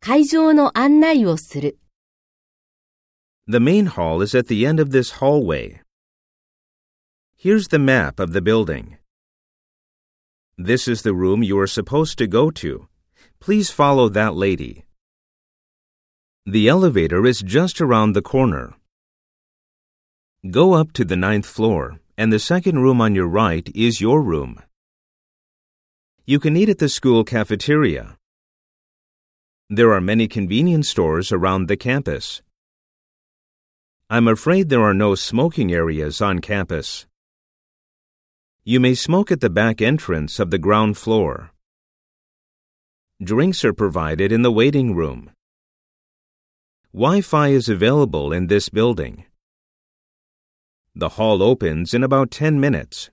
会場の案内をする。 The main hall is at the end of this hallway. Here's the map of the building. This is the room you are supposed to go to. Please follow that lady. The elevator is just around the corner. Go up to the ninth floor, and the second room on your right is your room. You can eat at the school cafeteria. There are many convenience stores around the campus. I'm afraid there are no smoking areas on campus. You may smoke at the back entrance of the ground floor. Drinks are provided in the waiting room. Wi Fi is available in this building. The hall opens in about 10 minutes.